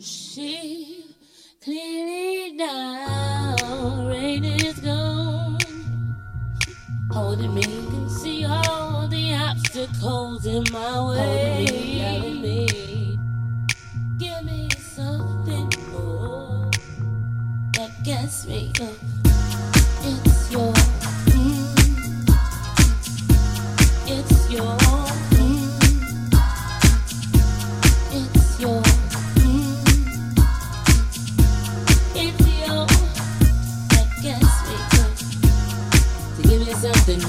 See clearly now, rain is gone. Holding me, can see all the obstacles in my way. Holding me, me. Give me something more gets me up.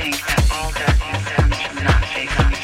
think that all darkness comes from not faith